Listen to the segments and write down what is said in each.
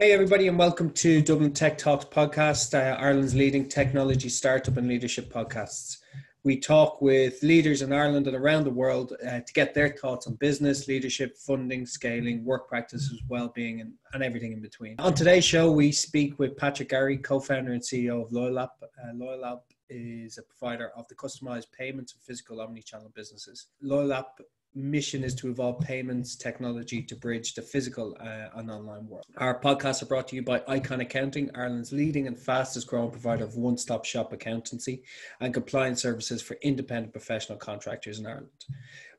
Hey, everybody, and welcome to Dublin Tech Talks podcast, uh, Ireland's leading technology startup and leadership podcasts. We talk with leaders in Ireland and around the world uh, to get their thoughts on business, leadership, funding, scaling, work practices, well-being, and, and everything in between. On today's show, we speak with Patrick Garry, co-founder and CEO of LoyalApp. Uh, LoyalApp is a provider of the customized payments for physical omni-channel businesses. LoyalApp mission is to evolve payments technology to bridge the physical uh, and online world. Our podcasts are brought to you by Icon Accounting, Ireland's leading and fastest growing provider of one stop shop accountancy and compliance services for independent professional contractors in Ireland.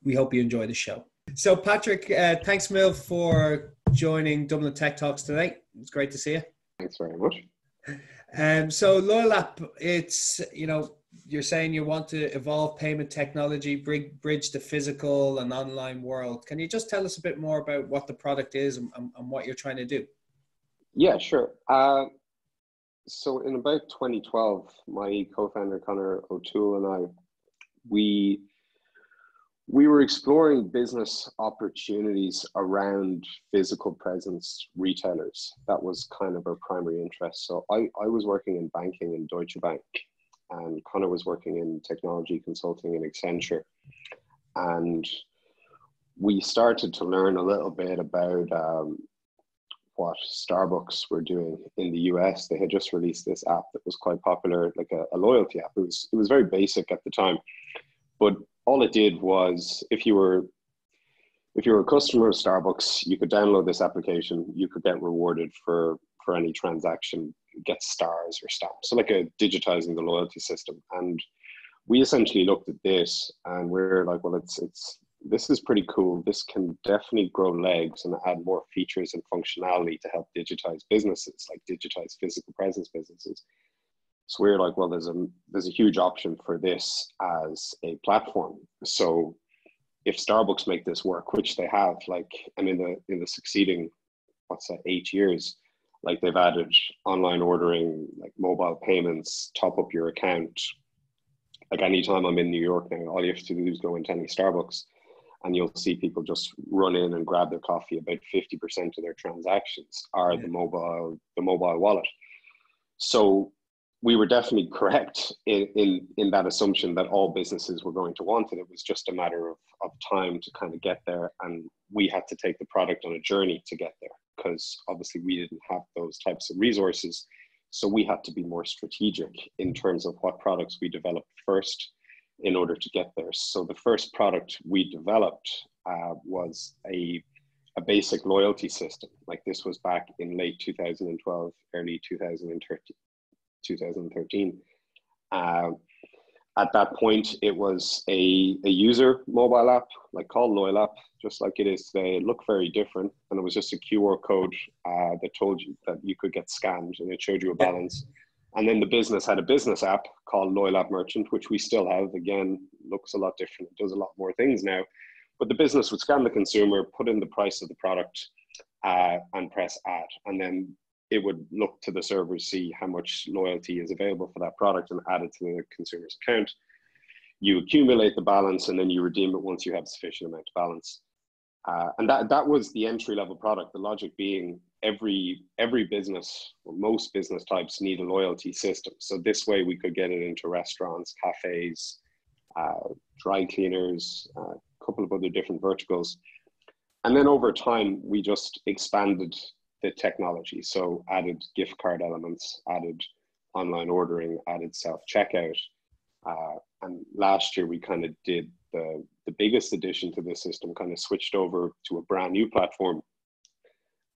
We hope you enjoy the show. So, Patrick, uh, thanks, Mill, for joining Dublin Tech Talks today. It's great to see you. Thanks very much. Um, so, LoyalApp, it's, you know, you're saying you want to evolve payment technology, bridge the physical and online world. Can you just tell us a bit more about what the product is and, and, and what you're trying to do? Yeah, sure. Uh, so in about 2012, my co-founder Connor O'Toole and I, we we were exploring business opportunities around physical presence retailers. That was kind of our primary interest. So I, I was working in banking in Deutsche Bank and Connor was working in technology consulting in Accenture. And we started to learn a little bit about um, what Starbucks were doing in the US. They had just released this app that was quite popular, like a, a loyalty app. It was it was very basic at the time, but all it did was if you were if you were a customer of Starbucks, you could download this application. You could get rewarded for for any transaction get stars or stamps. So like a digitizing the loyalty system. And we essentially looked at this and we're like, well, it's it's this is pretty cool. This can definitely grow legs and add more features and functionality to help digitize businesses, like digitize physical presence businesses. So we're like, well, there's a there's a huge option for this as a platform. So if Starbucks make this work, which they have, like, and in the in the succeeding, what's that, eight years, like they've added online ordering, like mobile payments, top up your account. Like anytime I'm in New York now, all you have to do is go into any Starbucks and you'll see people just run in and grab their coffee. About 50% of their transactions are yeah. the mobile, the mobile wallet. So we were definitely correct in, in, in that assumption that all businesses were going to want it. It was just a matter of, of time to kind of get there. And we had to take the product on a journey to get there because obviously we didn't have those types of resources. So we had to be more strategic in terms of what products we developed first in order to get there. So the first product we developed uh, was a, a basic loyalty system. Like this was back in late 2012, early 2013. 2013. Uh, at that point, it was a, a user mobile app, like called LoyalApp, just like it is today. It looked very different, and it was just a QR code uh, that told you that you could get scanned, and it showed you a balance. And then the business had a business app called LoyalApp Merchant, which we still have. Again, looks a lot different. It does a lot more things now. But the business would scan the consumer, put in the price of the product, uh, and press add. And then it would look to the server, see how much loyalty is available for that product and add it to the consumer's account. You accumulate the balance and then you redeem it once you have sufficient amount of balance. Uh, and that, that was the entry level product. The logic being every every business, or most business types need a loyalty system. So this way we could get it into restaurants, cafes, uh, dry cleaners, uh, a couple of other different verticals. And then over time, we just expanded the technology. So added gift card elements, added online ordering, added self checkout. Uh, and last year we kind of did the, the biggest addition to the system, kind of switched over to a brand new platform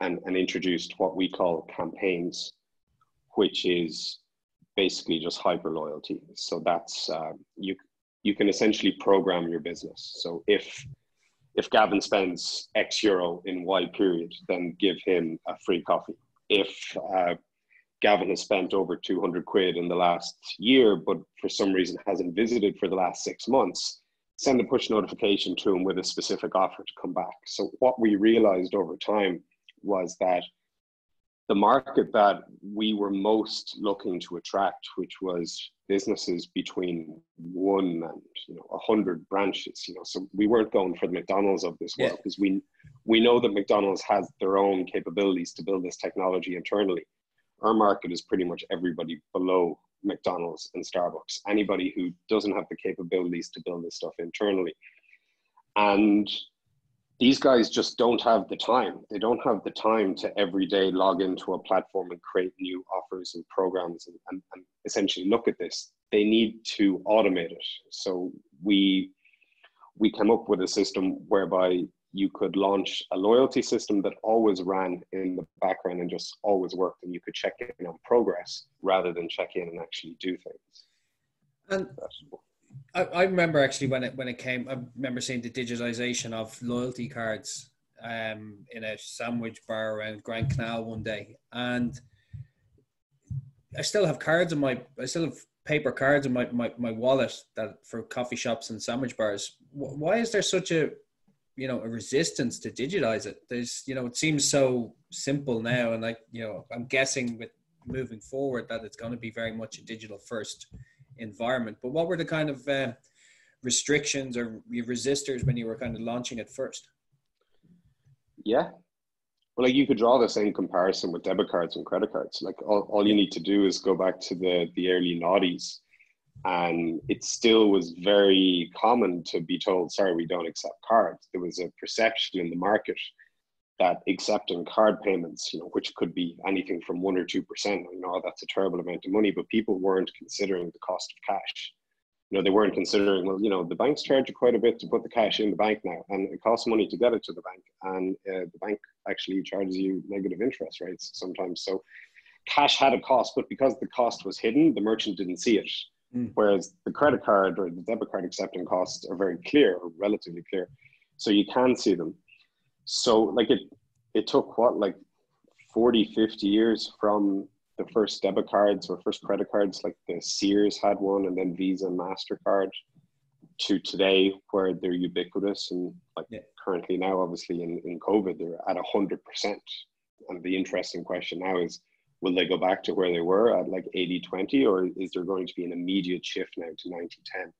and, and introduced what we call campaigns, which is basically just hyper loyalty. So that's uh, you you can essentially program your business. So if if Gavin spends X euro in Y period, then give him a free coffee. If uh, Gavin has spent over 200 quid in the last year, but for some reason hasn't visited for the last six months, send a push notification to him with a specific offer to come back. So, what we realized over time was that the market that we were most looking to attract, which was businesses between one and you know a hundred branches. You know, so we weren't going for the McDonald's of this world because we we know that McDonald's has their own capabilities to build this technology internally. Our market is pretty much everybody below McDonald's and Starbucks. Anybody who doesn't have the capabilities to build this stuff internally, and these guys just don't have the time. They don't have the time to every day log into a platform and create new offers and programs and, and, and essentially look at this. They need to automate it. So we we came up with a system whereby you could launch a loyalty system that always ran in the background and just always worked and you could check in on progress rather than check in and actually do things. And I, I remember actually when it when it came. I remember seeing the digitization of loyalty cards um, in a sandwich bar around Grand Canal one day, and I still have cards in my. I still have paper cards in my, my, my wallet that for coffee shops and sandwich bars. Why is there such a you know a resistance to digitize it? There's you know it seems so simple now, and like you know I'm guessing with moving forward that it's going to be very much a digital first environment. But what were the kind of uh, restrictions or resistors when you were kind of launching it first? Yeah. Well, like you could draw the same comparison with debit cards and credit cards. Like all, all you need to do is go back to the, the early noughties and it still was very common to be told, sorry, we don't accept cards. There was a perception in the market that accepting card payments, you know, which could be anything from one or two percent, you know, that's a terrible amount of money, but people weren't considering the cost of cash. You know, they weren't considering, well, you know, the banks charge you quite a bit to put the cash in the bank now, and it costs money to get it to the bank, and uh, the bank actually charges you negative interest rates sometimes. So, cash had a cost, but because the cost was hidden, the merchant didn't see it. Mm. Whereas the credit card or the debit card accepting costs are very clear, or relatively clear, so you can see them so like it it took what like 40 50 years from the first debit cards or first credit cards like the sears had one and then visa and mastercard to today where they're ubiquitous and like yeah. currently now obviously in, in covid they're at 100% and the interesting question now is will they go back to where they were at like 80 20 or is there going to be an immediate shift now to 90 10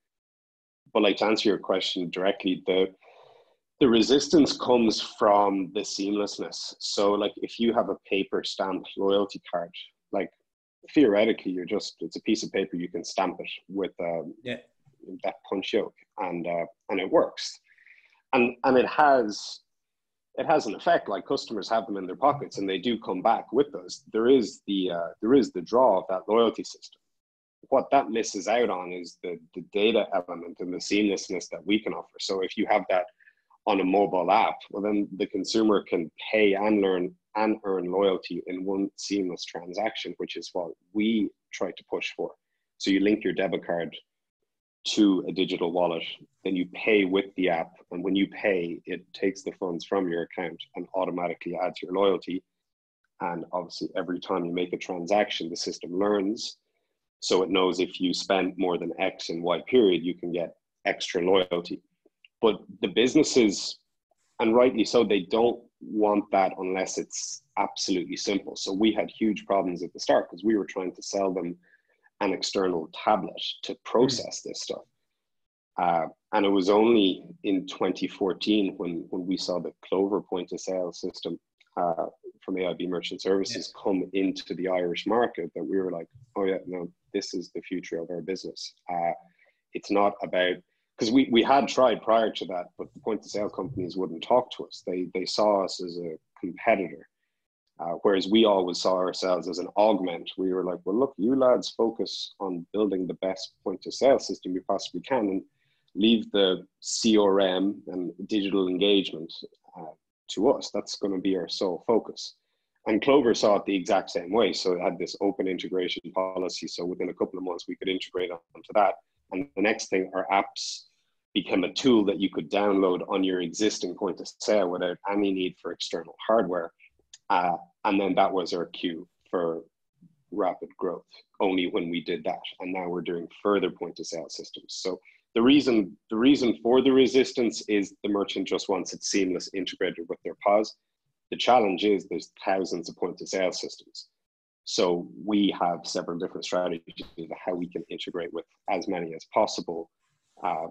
but like to answer your question directly the the resistance comes from the seamlessness. So, like, if you have a paper stamped loyalty card, like theoretically, you're just it's a piece of paper you can stamp it with um, yeah. that punch yoke, and uh, and it works, and and it has it has an effect. Like customers have them in their pockets, and they do come back with those. There is the uh, there is the draw of that loyalty system. What that misses out on is the the data element and the seamlessness that we can offer. So if you have that on a mobile app, well, then the consumer can pay and learn and earn loyalty in one seamless transaction, which is what we try to push for. So you link your debit card to a digital wallet, then you pay with the app. And when you pay, it takes the funds from your account and automatically adds your loyalty. And obviously, every time you make a transaction, the system learns. So it knows if you spend more than X in Y period, you can get extra loyalty. But the businesses, and rightly so, they don't want that unless it's absolutely simple. So we had huge problems at the start because we were trying to sell them an external tablet to process this stuff. Uh, and it was only in 2014 when, when we saw the Clover point of sale system uh, from AIB Merchant Services yeah. come into the Irish market that we were like, oh, yeah, no, this is the future of our business. Uh, it's not about because we, we had tried prior to that, but the point of sale companies wouldn't talk to us. They, they saw us as a competitor, uh, whereas we always saw ourselves as an augment. We were like, well, look, you lads focus on building the best point of sale system you possibly can and leave the CRM and digital engagement uh, to us. That's going to be our sole focus. And Clover saw it the exact same way. So it had this open integration policy. So within a couple of months, we could integrate onto that and the next thing, our apps became a tool that you could download on your existing point of sale without any need for external hardware. Uh, and then that was our cue for rapid growth only when we did that. And now we're doing further point of sale systems. So the reason the reason for the resistance is the merchant just wants it seamless integrated with their POS. The challenge is there's thousands of point of sale systems. So we have several different strategies of how we can integrate with as many as possible. Uh,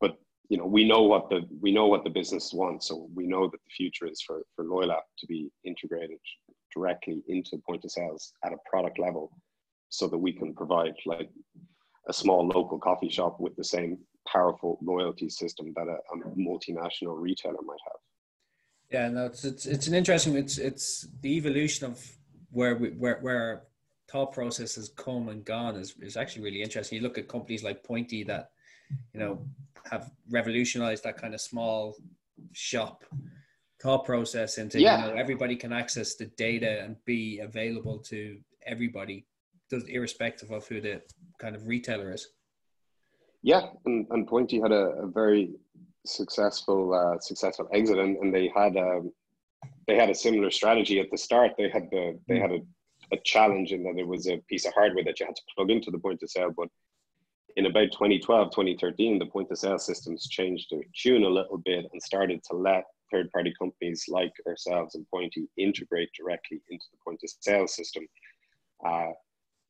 but you know, we know what the we know what the business wants, so we know that the future is for for LoyalApp to be integrated directly into point of sales at a product level, so that we can provide like a small local coffee shop with the same powerful loyalty system that a, a multinational retailer might have. Yeah, no, it's, it's it's an interesting. It's it's the evolution of where we where where thought process has come and gone is is actually really interesting. You look at companies like Pointy that you know have revolutionized that kind of small shop thought process into yeah. you know everybody can access the data and be available to everybody, irrespective of who the kind of retailer is. Yeah, and, and Pointy had a, a very successful uh, successful exit, and, and they had a um, they had a similar strategy at the start. They had the they had a, a challenge in that there was a piece of hardware that you had to plug into the point of sale, but in about 2012 2013 the point of sale systems changed their tune a little bit and started to let third party companies like ourselves and pointy integrate directly into the point of sale system uh,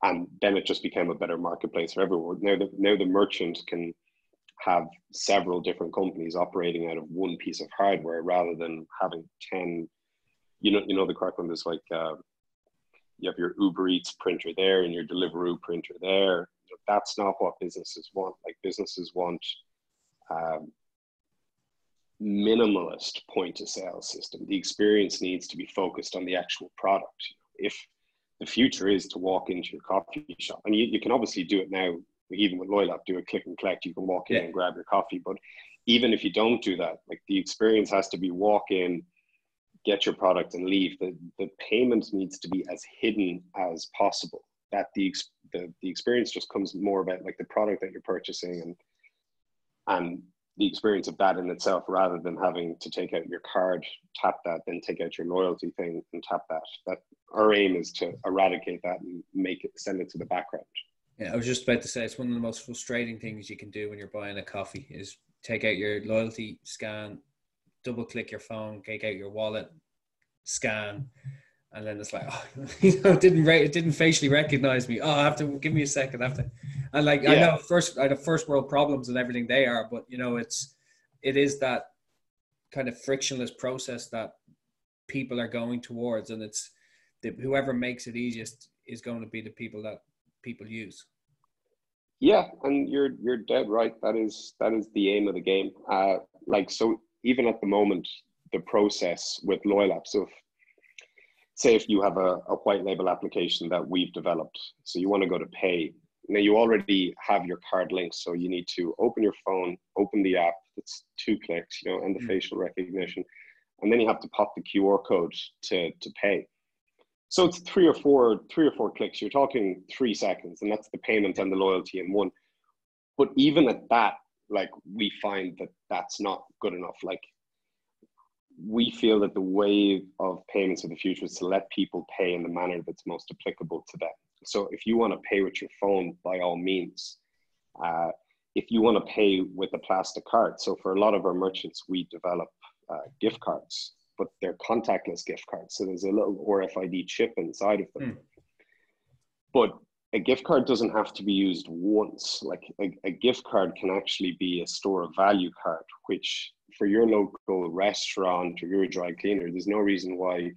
and then it just became a better marketplace for everyone. Now the now the merchant can have several different companies operating out of one piece of hardware rather than having ten. You know, you know the correct one is like uh, you have your Uber Eats printer there and your Deliveroo printer there. That's not what businesses want. Like businesses want um, minimalist point of sale system. The experience needs to be focused on the actual product. If the future is to walk into your coffee shop. And you, you can obviously do it now, even with LoyalApp, do a click and collect. You can walk in yeah. and grab your coffee. But even if you don't do that, like the experience has to be walk in, get your product and leave. The, the payment needs to be as hidden as possible. That the, the, the experience just comes more about like the product that you're purchasing and, and the experience of that in itself rather than having to take out your card, tap that, then take out your loyalty thing and tap that. That our aim is to eradicate that and make it send it to the background. Yeah, I was just about to say it's one of the most frustrating things you can do when you're buying a coffee is take out your loyalty scan, double click your phone, take out your wallet, scan, and then it's like, oh, you know, it didn't it didn't facially recognize me. Oh, I have to give me a second. I have to, and like yeah. I know first I have first world problems and everything they are, but you know it's it is that kind of frictionless process that people are going towards, and it's the, whoever makes it easiest is going to be the people that people use. Yeah, and you're you're dead right. That is that is the aim of the game. Uh, like so, even at the moment, the process with LoyalApp. So, if, say if you have a, a white label application that we've developed, so you want to go to pay. Now you already have your card linked, so you need to open your phone, open the app. It's two clicks, you know, and the mm facial recognition, and then you have to pop the QR code to to pay. So it's three or four, three or four clicks. You're talking three seconds, and that's the payment and the loyalty in one. But even at that, like we find that that's not good enough. Like we feel that the way of payments of the future is to let people pay in the manner that's most applicable to them. So if you want to pay with your phone, by all means. Uh, if you want to pay with a plastic card, so for a lot of our merchants, we develop uh, gift cards but they're contactless gift cards. So there's a little RFID chip inside of them. Mm. But a gift card doesn't have to be used once. Like a, a, gift card can actually be a store of value card, which for your local restaurant or your dry cleaner, there's no reason why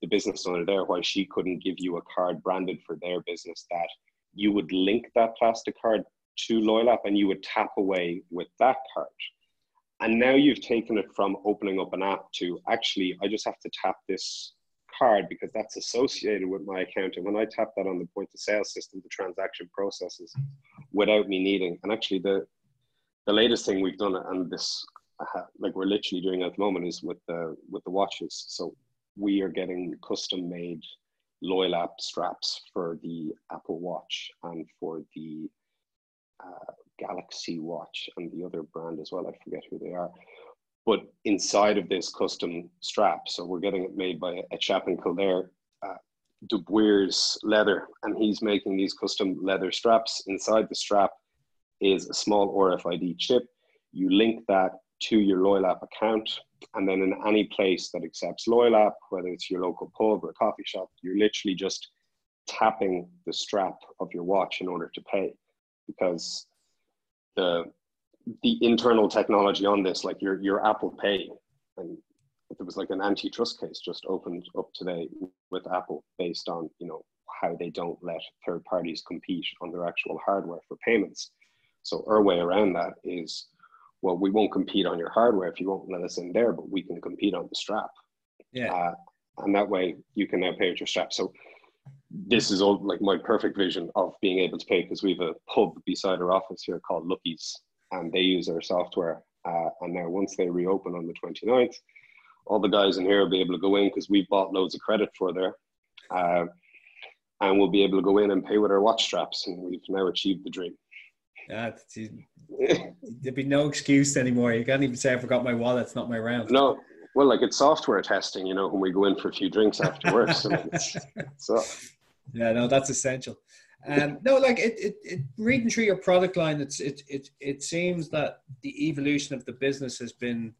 the business owner there, why she couldn't give you a card branded for their business that you would link that plastic card to LoyalApp and you would tap away with that card. And now you've taken it from opening up an app to actually, I just have to tap this card because that's associated with my account. And when I tap that on the point of sale system, the transaction processes without me needing. And actually, the the latest thing we've done, and this like we're literally doing at the moment, is with the with the watches. So we are getting custom made LoyalApp straps for the Apple Watch and for the uh, Galaxy Watch and the other brand as well. I forget who they are. But inside of this custom strap, so we're getting it made by a chap in Kildare, uh, De Beers Leather, and he's making these custom leather straps. Inside the strap is a small RFID chip. You link that to your LoyalApp account, And then in any place that accepts Loyal app, whether it's your local pub or coffee shop, you're literally just tapping the strap of your watch in order to pay because the the internal technology on this, like your your Apple Pay, and there was like an antitrust case just opened up today with Apple based on you know how they don't let third parties compete on their actual hardware for payments. So our way around that is, well, we won't compete on your hardware if you won't let us in there, but we can compete on the strap. Yeah. Uh, and that way you can now pay with your strap. So this is all like my perfect vision of being able to pay because we have a pub beside our office here called Lucky's and they use our software. Uh, and now once they reopen on the 29th, all the guys in here will be able to go in because we've bought loads of credit for there. Uh, and we'll be able to go in and pay with our watch straps and we've now achieved the dream. Yeah, there'd be no excuse anymore. You can't even say I forgot my wallet. It's not my round. No, well, like it's software testing, you know, when we go in for a few drinks after work. so, so yeah, no, that's essential. Um, no, like it, it, it, reading through your product line, it's it, it, it seems that the evolution of the business has been,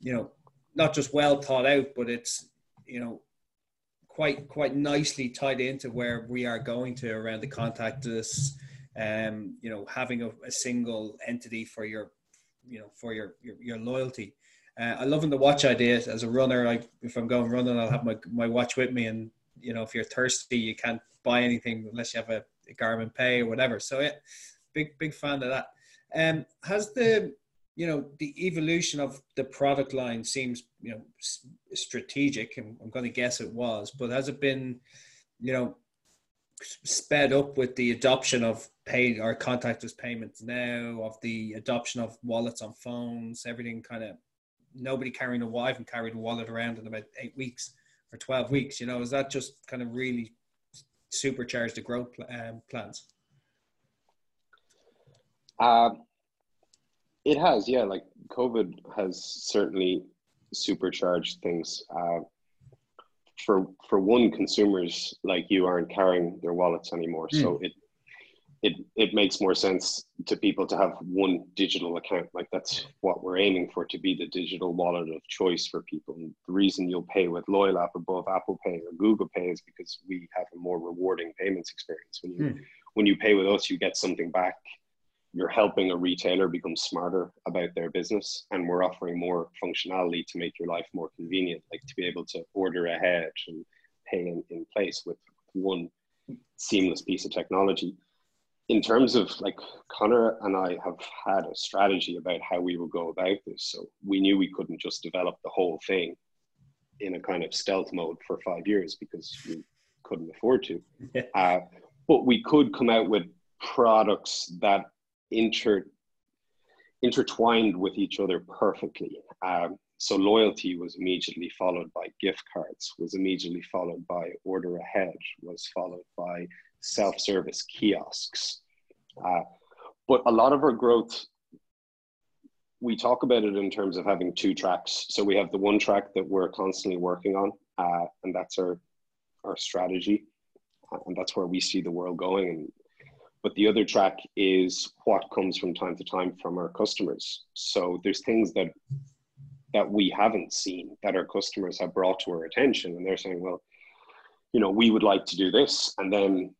you know, not just well thought out, but it's, you know, quite quite nicely tied into where we are going to around the contactless, um, you know, having a, a single entity for your, you know, for your your, your loyalty. Uh, I love in the watch idea as a runner. Like if I'm going running, I'll have my my watch with me, and you know, if you're thirsty, you can't buy anything unless you have a, a Garmin Pay or whatever. So yeah, big big fan of that. Um, has the you know the evolution of the product line seems you know strategic, and I'm going to guess it was, but has it been you know sped up with the adoption of pay or contactless payments now, of the adoption of wallets on phones, everything kind of nobody carrying a wife and carried a wallet around in about eight weeks or 12 weeks, you know, is that just kind of really supercharge the growth um, plans? Uh, it has, yeah. Like COVID has certainly supercharged things. Uh, for for one, consumers like you aren't carrying their wallets anymore, mm. so it it it makes more sense to people to have one digital account. Like that's what we're aiming for to be the digital wallet of choice for people. And the reason you'll pay with Loyal app above Apple Pay or Google Pay is because we have a more rewarding payments experience. When you hmm. when you pay with us, you get something back. You're helping a retailer become smarter about their business, and we're offering more functionality to make your life more convenient, like to be able to order ahead and pay in, in place with one seamless piece of technology in terms of like Connor and I have had a strategy about how we would go about this. So we knew we couldn't just develop the whole thing in a kind of stealth mode for five years because we couldn't afford to. Uh, but we could come out with products that inter intertwined with each other perfectly. Um, so loyalty was immediately followed by gift cards, was immediately followed by order ahead, was followed by self-service kiosks. Uh, but a lot of our growth, we talk about it in terms of having two tracks. So we have the one track that we're constantly working on, uh, and that's our our strategy, uh, and that's where we see the world going. And but the other track is what comes from time to time from our customers. So there's things that that we haven't seen that our customers have brought to our attention, and they're saying, well, you know, we would like to do this, and then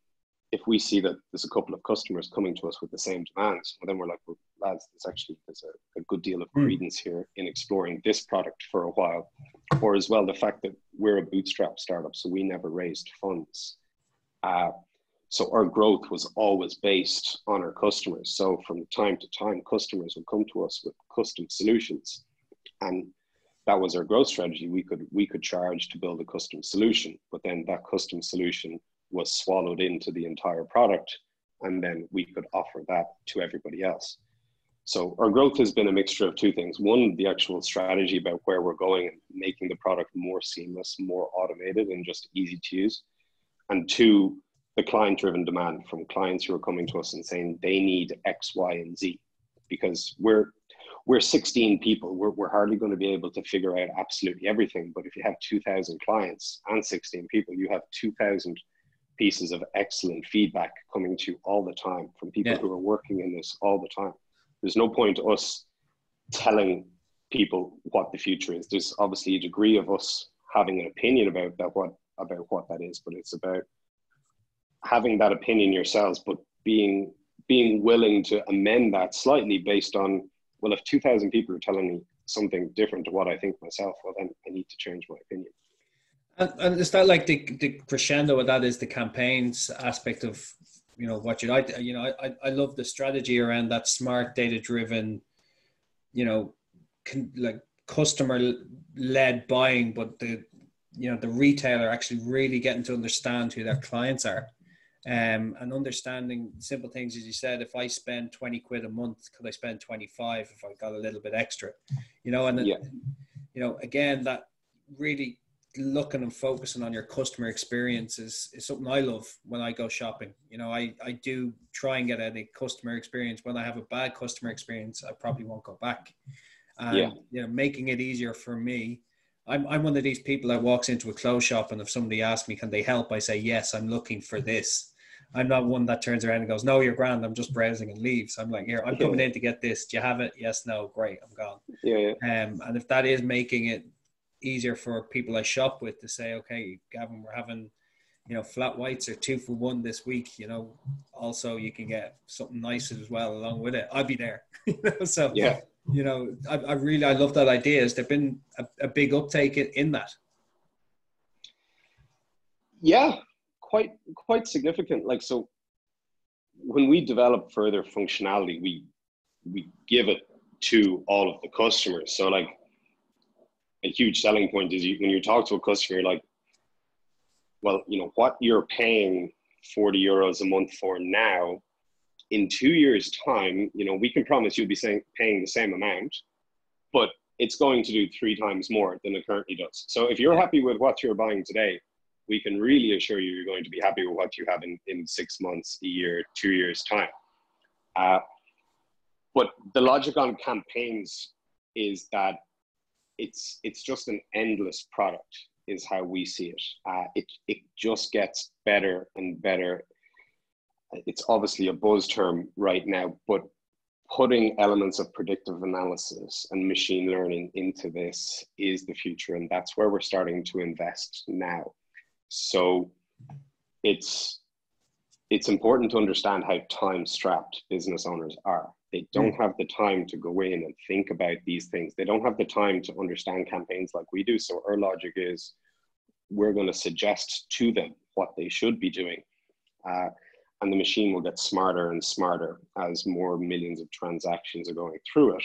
if we see that there's a couple of customers coming to us with the same demands, well, then we're like, well, lads, there's actually there's a, a good deal of hmm. credence here in exploring this product for a while, or as well the fact that we're a bootstrap startup, so we never raised funds. Uh, so our growth was always based on our customers. So from time to time, customers would come to us with custom solutions, and that was our growth strategy. We could we could charge to build a custom solution, but then that custom solution was swallowed into the entire product and then we could offer that to everybody else. So our growth has been a mixture of two things. One the actual strategy about where we're going and making the product more seamless more automated and just easy to use. And two the client driven demand from clients who are coming to us and saying they need x y and z. Because we're we're 16 people. We're, we're hardly going to be able to figure out absolutely everything but if you have 2000 clients and 16 people you have 2000 pieces of excellent feedback coming to you all the time from people yeah. who are working in this all the time. There's no point us telling people what the future is. There's obviously a degree of us having an opinion about that what about what that is, but it's about having that opinion yourselves, but being being willing to amend that slightly based on well, if two thousand people are telling me something different to what I think myself, well then I need to change my opinion. And, and is that like the, the crescendo of that is the campaigns aspect of you know what you I you know I I love the strategy around that smart data driven, you know, con, like customer led buying, but the you know the retailer actually really getting to understand who their clients are. Um, and understanding simple things as you said if i spend 20 quid a month could i spend 25 if i got a little bit extra? You know and yeah. you know again that really looking and focusing on your customer experience is, is something i love when i go shopping you know i i do try and get a customer experience when i have a bad customer experience i probably won't go back and yeah. you know making it easier for me I'm, I'm one of these people that walks into a clothes shop and if somebody asks me, can they help? I say, yes, I'm looking for this. I'm not one that turns around and goes, no, you're grand. I'm just browsing and leaves. I'm like, here, I'm coming in to get this. Do you have it? Yes, no, great. I'm gone. Yeah, yeah. Um, and if that is making it easier for people I shop with to say, okay, Gavin, we're having, you know, flat whites are two for one this week. You know, also you can get something nice as well along with it. I'll be there. so yeah, you know, I, I really I love that idea. Has there been a, a big uptake in, in that? Yeah, quite quite significant. Like so, when we develop further functionality, we we give it to all of the customers. So like a huge selling point is you, when you talk to a customer, like, well, you know what you're paying forty euros a month for now in two years' time, you know, we can promise you'll be saying, paying the same amount, but it's going to do three times more than it currently does. So if you're happy with what you're buying today, we can really assure you you're going to be happy with what you have in, in six months, a year, two years' time. Uh, but the logic on campaigns is that it's it's just an endless product is how we see it. Uh, it it just gets better and better it's obviously a buzz term right now, but putting elements of predictive analysis and machine learning into this is the future. And that's where we're starting to invest now. So it's it's important to understand how time strapped business owners are. They don't hmm. have the time to go in and think about these things. They don't have the time to understand campaigns like we do. So our logic is we're going to suggest to them what they should be doing. Uh, and the machine will get smarter and smarter as more millions of transactions are going through it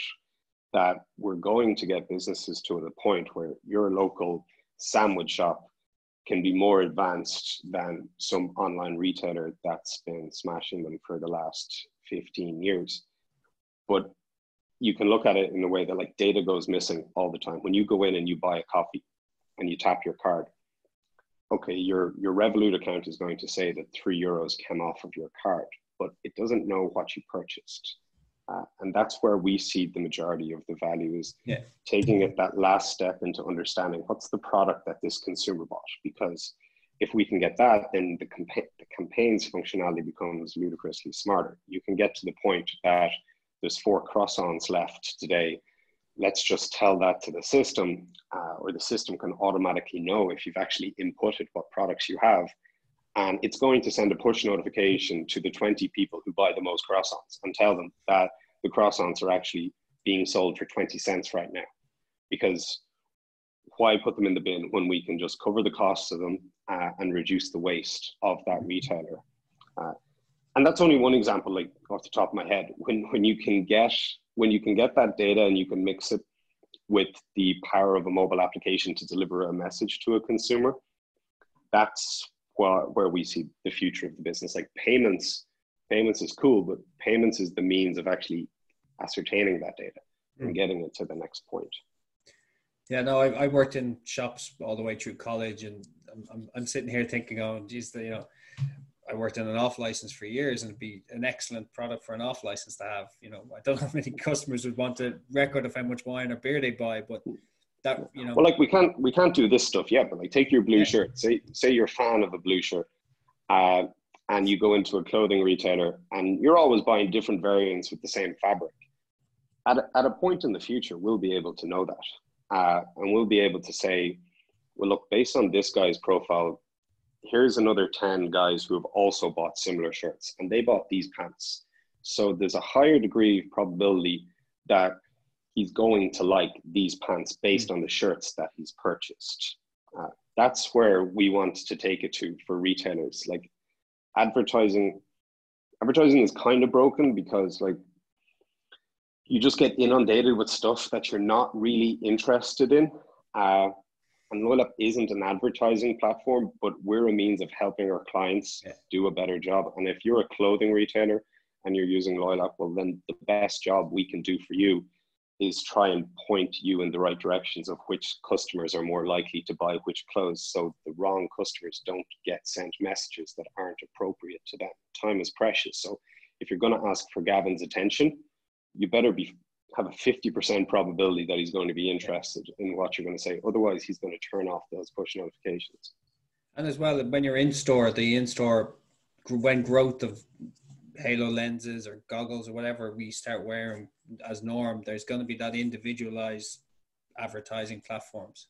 that we're going to get businesses to the point where your local sandwich shop can be more advanced than some online retailer that's been smashing them for the last 15 years but you can look at it in a way that like data goes missing all the time when you go in and you buy a coffee and you tap your card okay, your, your Revolut account is going to say that three euros came off of your card, but it doesn't know what you purchased. Uh, and that's where we see the majority of the value is yeah. taking it that last step into understanding what's the product that this consumer bought. Because if we can get that, then the, campa- the campaigns functionality becomes ludicrously smarter. You can get to the point that there's four croissants left today let's just tell that to the system, uh, or the system can automatically know if you've actually inputted what products you have. And it's going to send a push notification to the 20 people who buy the most croissants and tell them that the croissants are actually being sold for 20 cents right now. Because why put them in the bin when we can just cover the costs of them uh, and reduce the waste of that retailer? Uh, and that's only one example, like off the top of my head. When when you can get when you can get that data and you can mix it with the power of a mobile application to deliver a message to a consumer, that's where, where we see the future of the business. Like payments, payments is cool, but payments is the means of actually ascertaining that data mm. and getting it to the next point. Yeah, no, I, I worked in shops all the way through college, and I'm, I'm, I'm sitting here thinking, oh, geez, the, you know, I worked in an off license for years and it'd be an excellent product for an off license to have. You know, I don't know how many customers would want a record of how much wine or beer they buy, but that you know Well like we can't we can't do this stuff yet, but like take your blue yeah. shirt. Say say you're a fan of a blue shirt. Uh, and you go into a clothing retailer and you're always buying different variants with the same fabric. at a, at a point in the future, we'll be able to know that. Uh, and we'll be able to say, well, look, based on this guy's profile, here's another 10 guys who have also bought similar shirts and they bought these pants. So there's a higher degree of probability that he's going to like these pants based mm. on the shirts that he's purchased. Uh, that's where we want to take it to for retailers. Like advertising, advertising is kind of broken because like you just get inundated with stuff that you're not really interested in. Uh, and LoyalApp isn't an advertising platform, but we're a means of helping our clients yeah. do a better job. And if you're a clothing retailer and you're using LoyalApp, well, then the best job we can do for you is try and point you in the right directions of which customers are more likely to buy which clothes so the wrong customers don't get sent messages that aren't appropriate to them. Time is precious. So if you're going to ask for Gavin's attention, you better be have a 50% probability that he's going to be interested in what you're going to say. Otherwise, he's going to turn off those push notifications. And as well, when you're in store, the in store, when growth of halo lenses or goggles or whatever we start wearing as norm, there's going to be that individualized advertising platforms.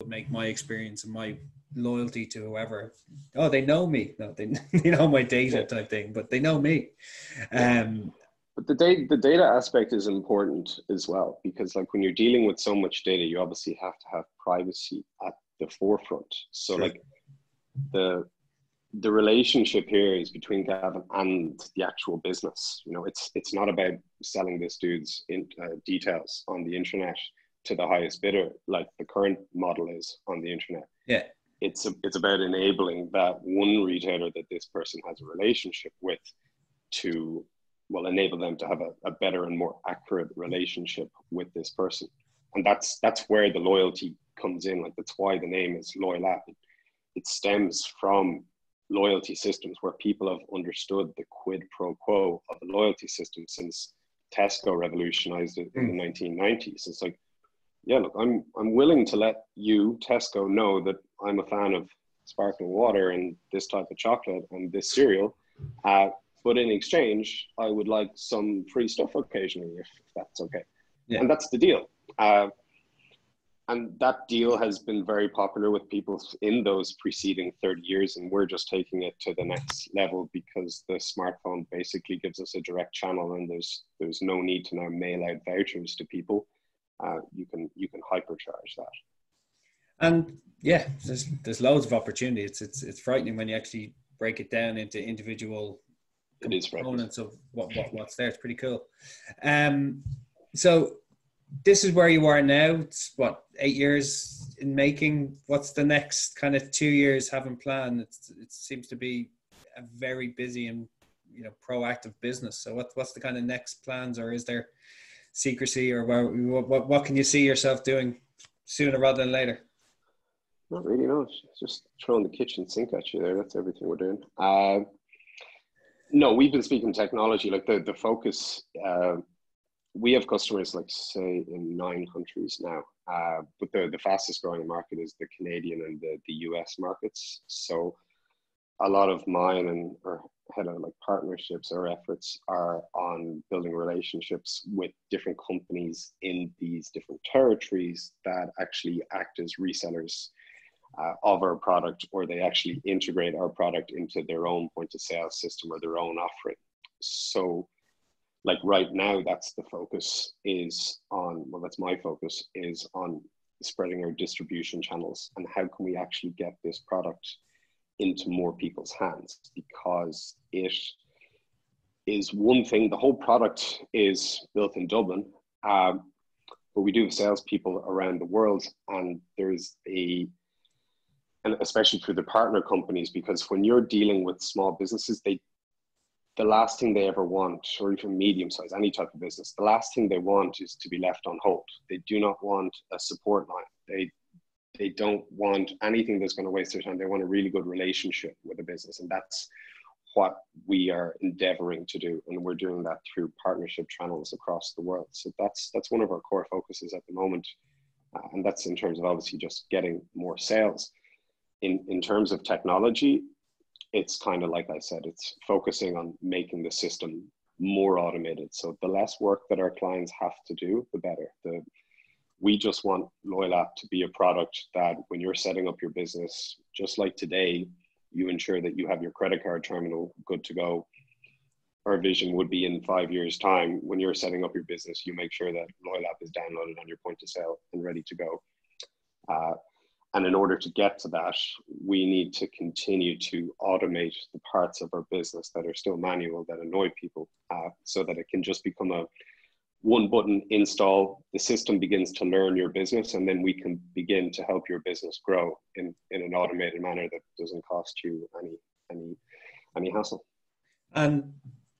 Would make my experience and my loyalty to whoever. Oh, they know me. No, they, they know my data type thing, but they know me. Um, but the data, the data aspect is important as well because, like, when you're dealing with so much data, you obviously have to have privacy at the forefront. So, sure. like, the the relationship here is between Gavin and the actual business. You know, it's it's not about selling this dude's in, uh, details on the internet to the highest bidder, like the current model is on the internet. Yeah, it's a, it's about enabling that one retailer that this person has a relationship with to will enable them to have a, a better and more accurate relationship with this person. And that's that's where the loyalty comes in. Like that's why the name is LoyalApp. It, it stems from loyalty systems where people have understood the quid pro quo of a loyalty system since Tesco revolutionized it in the 1990s. It's like, yeah, look, I'm I'm willing to let you, Tesco, know that I'm a fan of sparkling water and this type of chocolate and this cereal. Uh, but in exchange, I would like some free stuff occasionally, if, that's okay. Yeah. And that's the deal. Uh, and that deal has been very popular with people in those preceding 30 years. And we're just taking it to the next level because the smartphone basically gives us a direct channel and there's, there's no need to now mail out vouchers to people. Uh, you can, you can hypercharge that. And yeah, there's, there's loads of opportunity. It's, it's, it's frightening when you actually break it down into individual it is components of what, what what's there. It's pretty cool. Um, so this is where you are now. It's what eight years in making. What's the next kind of two years having planned? It's, it seems to be a very busy and you know proactive business. So what what's the kind of next plans, or is there secrecy, or what what, what can you see yourself doing sooner rather than later? Not really. No, just throwing the kitchen sink at you there. That's everything we're doing. Uh, no, we've been speaking technology. Like the the focus, uh, we have customers like say in nine countries now. Uh, but the the fastest growing market is the Canadian and the the US markets. So a lot of mine and or head of like partnerships or efforts are on building relationships with different companies in these different territories that actually act as resellers uh, of our product or they actually integrate our product into their own point of sale system or their own offering. So like right now, that's the focus is on, well, that's my focus is on spreading our distribution channels and how can we actually get this product into more people's hands because it is one thing, the whole product is built in Dublin, um, but we do have salespeople around the world and there's a and especially through the partner companies, because when you're dealing with small businesses, they the last thing they ever want, or even medium size, any type of business, the last thing they want is to be left on hold. They do not want a support line. They they don't want anything that's going to waste their time. They want a really good relationship with a business, and that's what we are endeavoring to do, and we're doing that through partnership channels across the world. So that's that's one of our core focuses at the moment, uh, and that's in terms of obviously just getting more sales in, in terms of technology, it's kind of like I said, it's focusing on making the system more automated. So the less work that our clients have to do, the better. The we just want Loyal App to be a product that when you're setting up your business, just like today, you ensure that you have your credit card terminal good to go. Our vision would be in five years' time, when you're setting up your business, you make sure that Loyal App is downloaded on your point of sale and ready to go. Uh, and in order to get to that, we need to continue to automate the parts of our business that are still manual that annoy people uh, so that it can just become a one button install. The system begins to learn your business, and then we can begin to help your business grow in, in an automated manner that doesn't cost you any any any hassle. And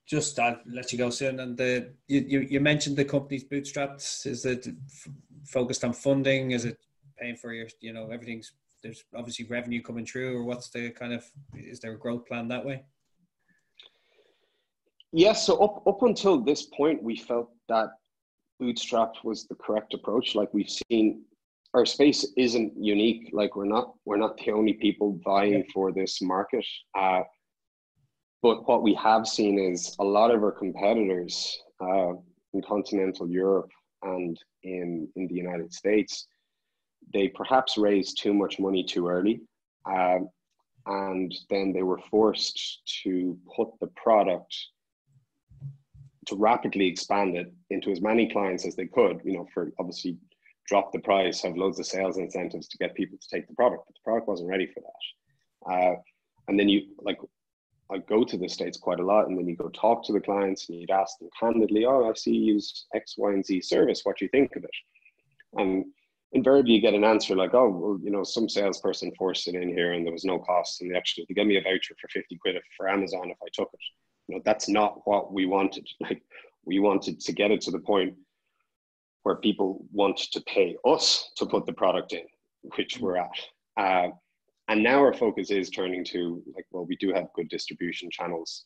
just I'll let you go soon. And the you, you, you mentioned the company's bootstrapped. Is it f- focused on funding? Is it paying for your you know everything's there's obviously revenue coming through or what's the kind of is there a growth plan that way? Yes so up up until this point we felt that bootstrap was the correct approach. Like we've seen our space isn't unique. Like we're not we're not the only people vying for this market. Uh, but what we have seen is a lot of our competitors uh, in continental europe and in in the united states they perhaps raised too much money too early. Um, and then they were forced to put the product to rapidly expand it into as many clients as they could, you know, for obviously drop the price, have loads of sales incentives to get people to take the product, but the product wasn't ready for that. Uh, and then you like, I go to the States quite a lot, and then you go talk to the clients and you'd ask them candidly, Oh, I see you use X, Y, and Z service. What do you think of it? And invariably you get an answer like, oh, well, you know, some salesperson forced it in here and there was no cost. And they actually they gave me a voucher for 50 quid for Amazon if I took it. You know, that's not what we wanted. Like we wanted to get it to the point where people want to pay us to put the product in, which we're at. Uh, and now our focus is turning to like, well, we do have good distribution channels.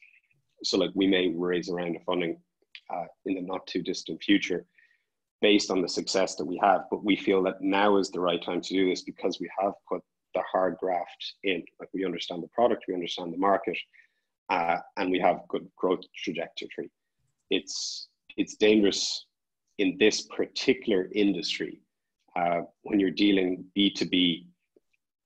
So like we may raise a round of funding uh, in the not too distant future based on the success that we have. But we feel that now is the right time to do this because we have put the hard graft in. Like we understand the product, we understand the market, uh, and we have good growth trajectory. It's it's dangerous in this particular industry uh, when you're dealing B2B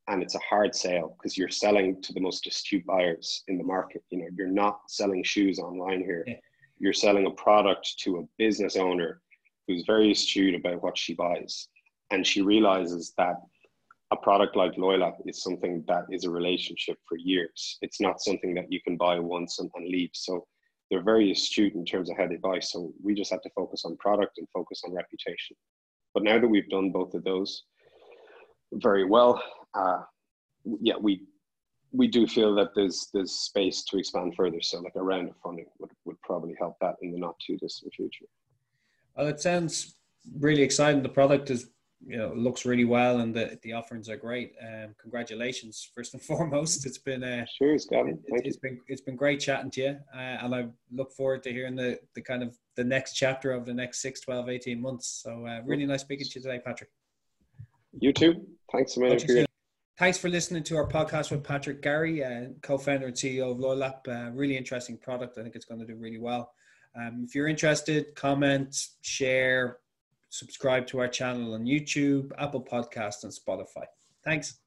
and it's a hard sale because you're selling to the most astute buyers in the market. You know, you're not selling shoes online here. Yeah. You're selling a product to a business owner who's very astute about what she buys. And she realizes that a product like LoyalApp is something that is a relationship for years. It's not something that you can buy once and, and leave. So they're very astute in terms of how they buy. So we just have to focus on product and focus on reputation. But now that we've done both of those very well, uh, yeah, we we do feel that there's there's space to expand further. So like a round of funding would, would probably help that in the not too distant future. Well, it sounds really exciting. The product is, you know, looks really well, and the the offerings are great. Um, congratulations, first and foremost. It's been uh, sure, Gavin. It, has been it's been great chatting to you, uh, and I look forward to hearing the the kind of the next chapter of the next 6, 12, 18 months. So uh, really nice speaking to you today, Patrick. You too. Thanks so much. For Thanks for listening to our podcast with Patrick Gary, uh, co-founder and CEO of LoyalApp. Uh, really interesting product. I think it's going to do really well. Um, if you're interested, comment, share, subscribe to our channel on YouTube, Apple Podcast, and Spotify. Thanks.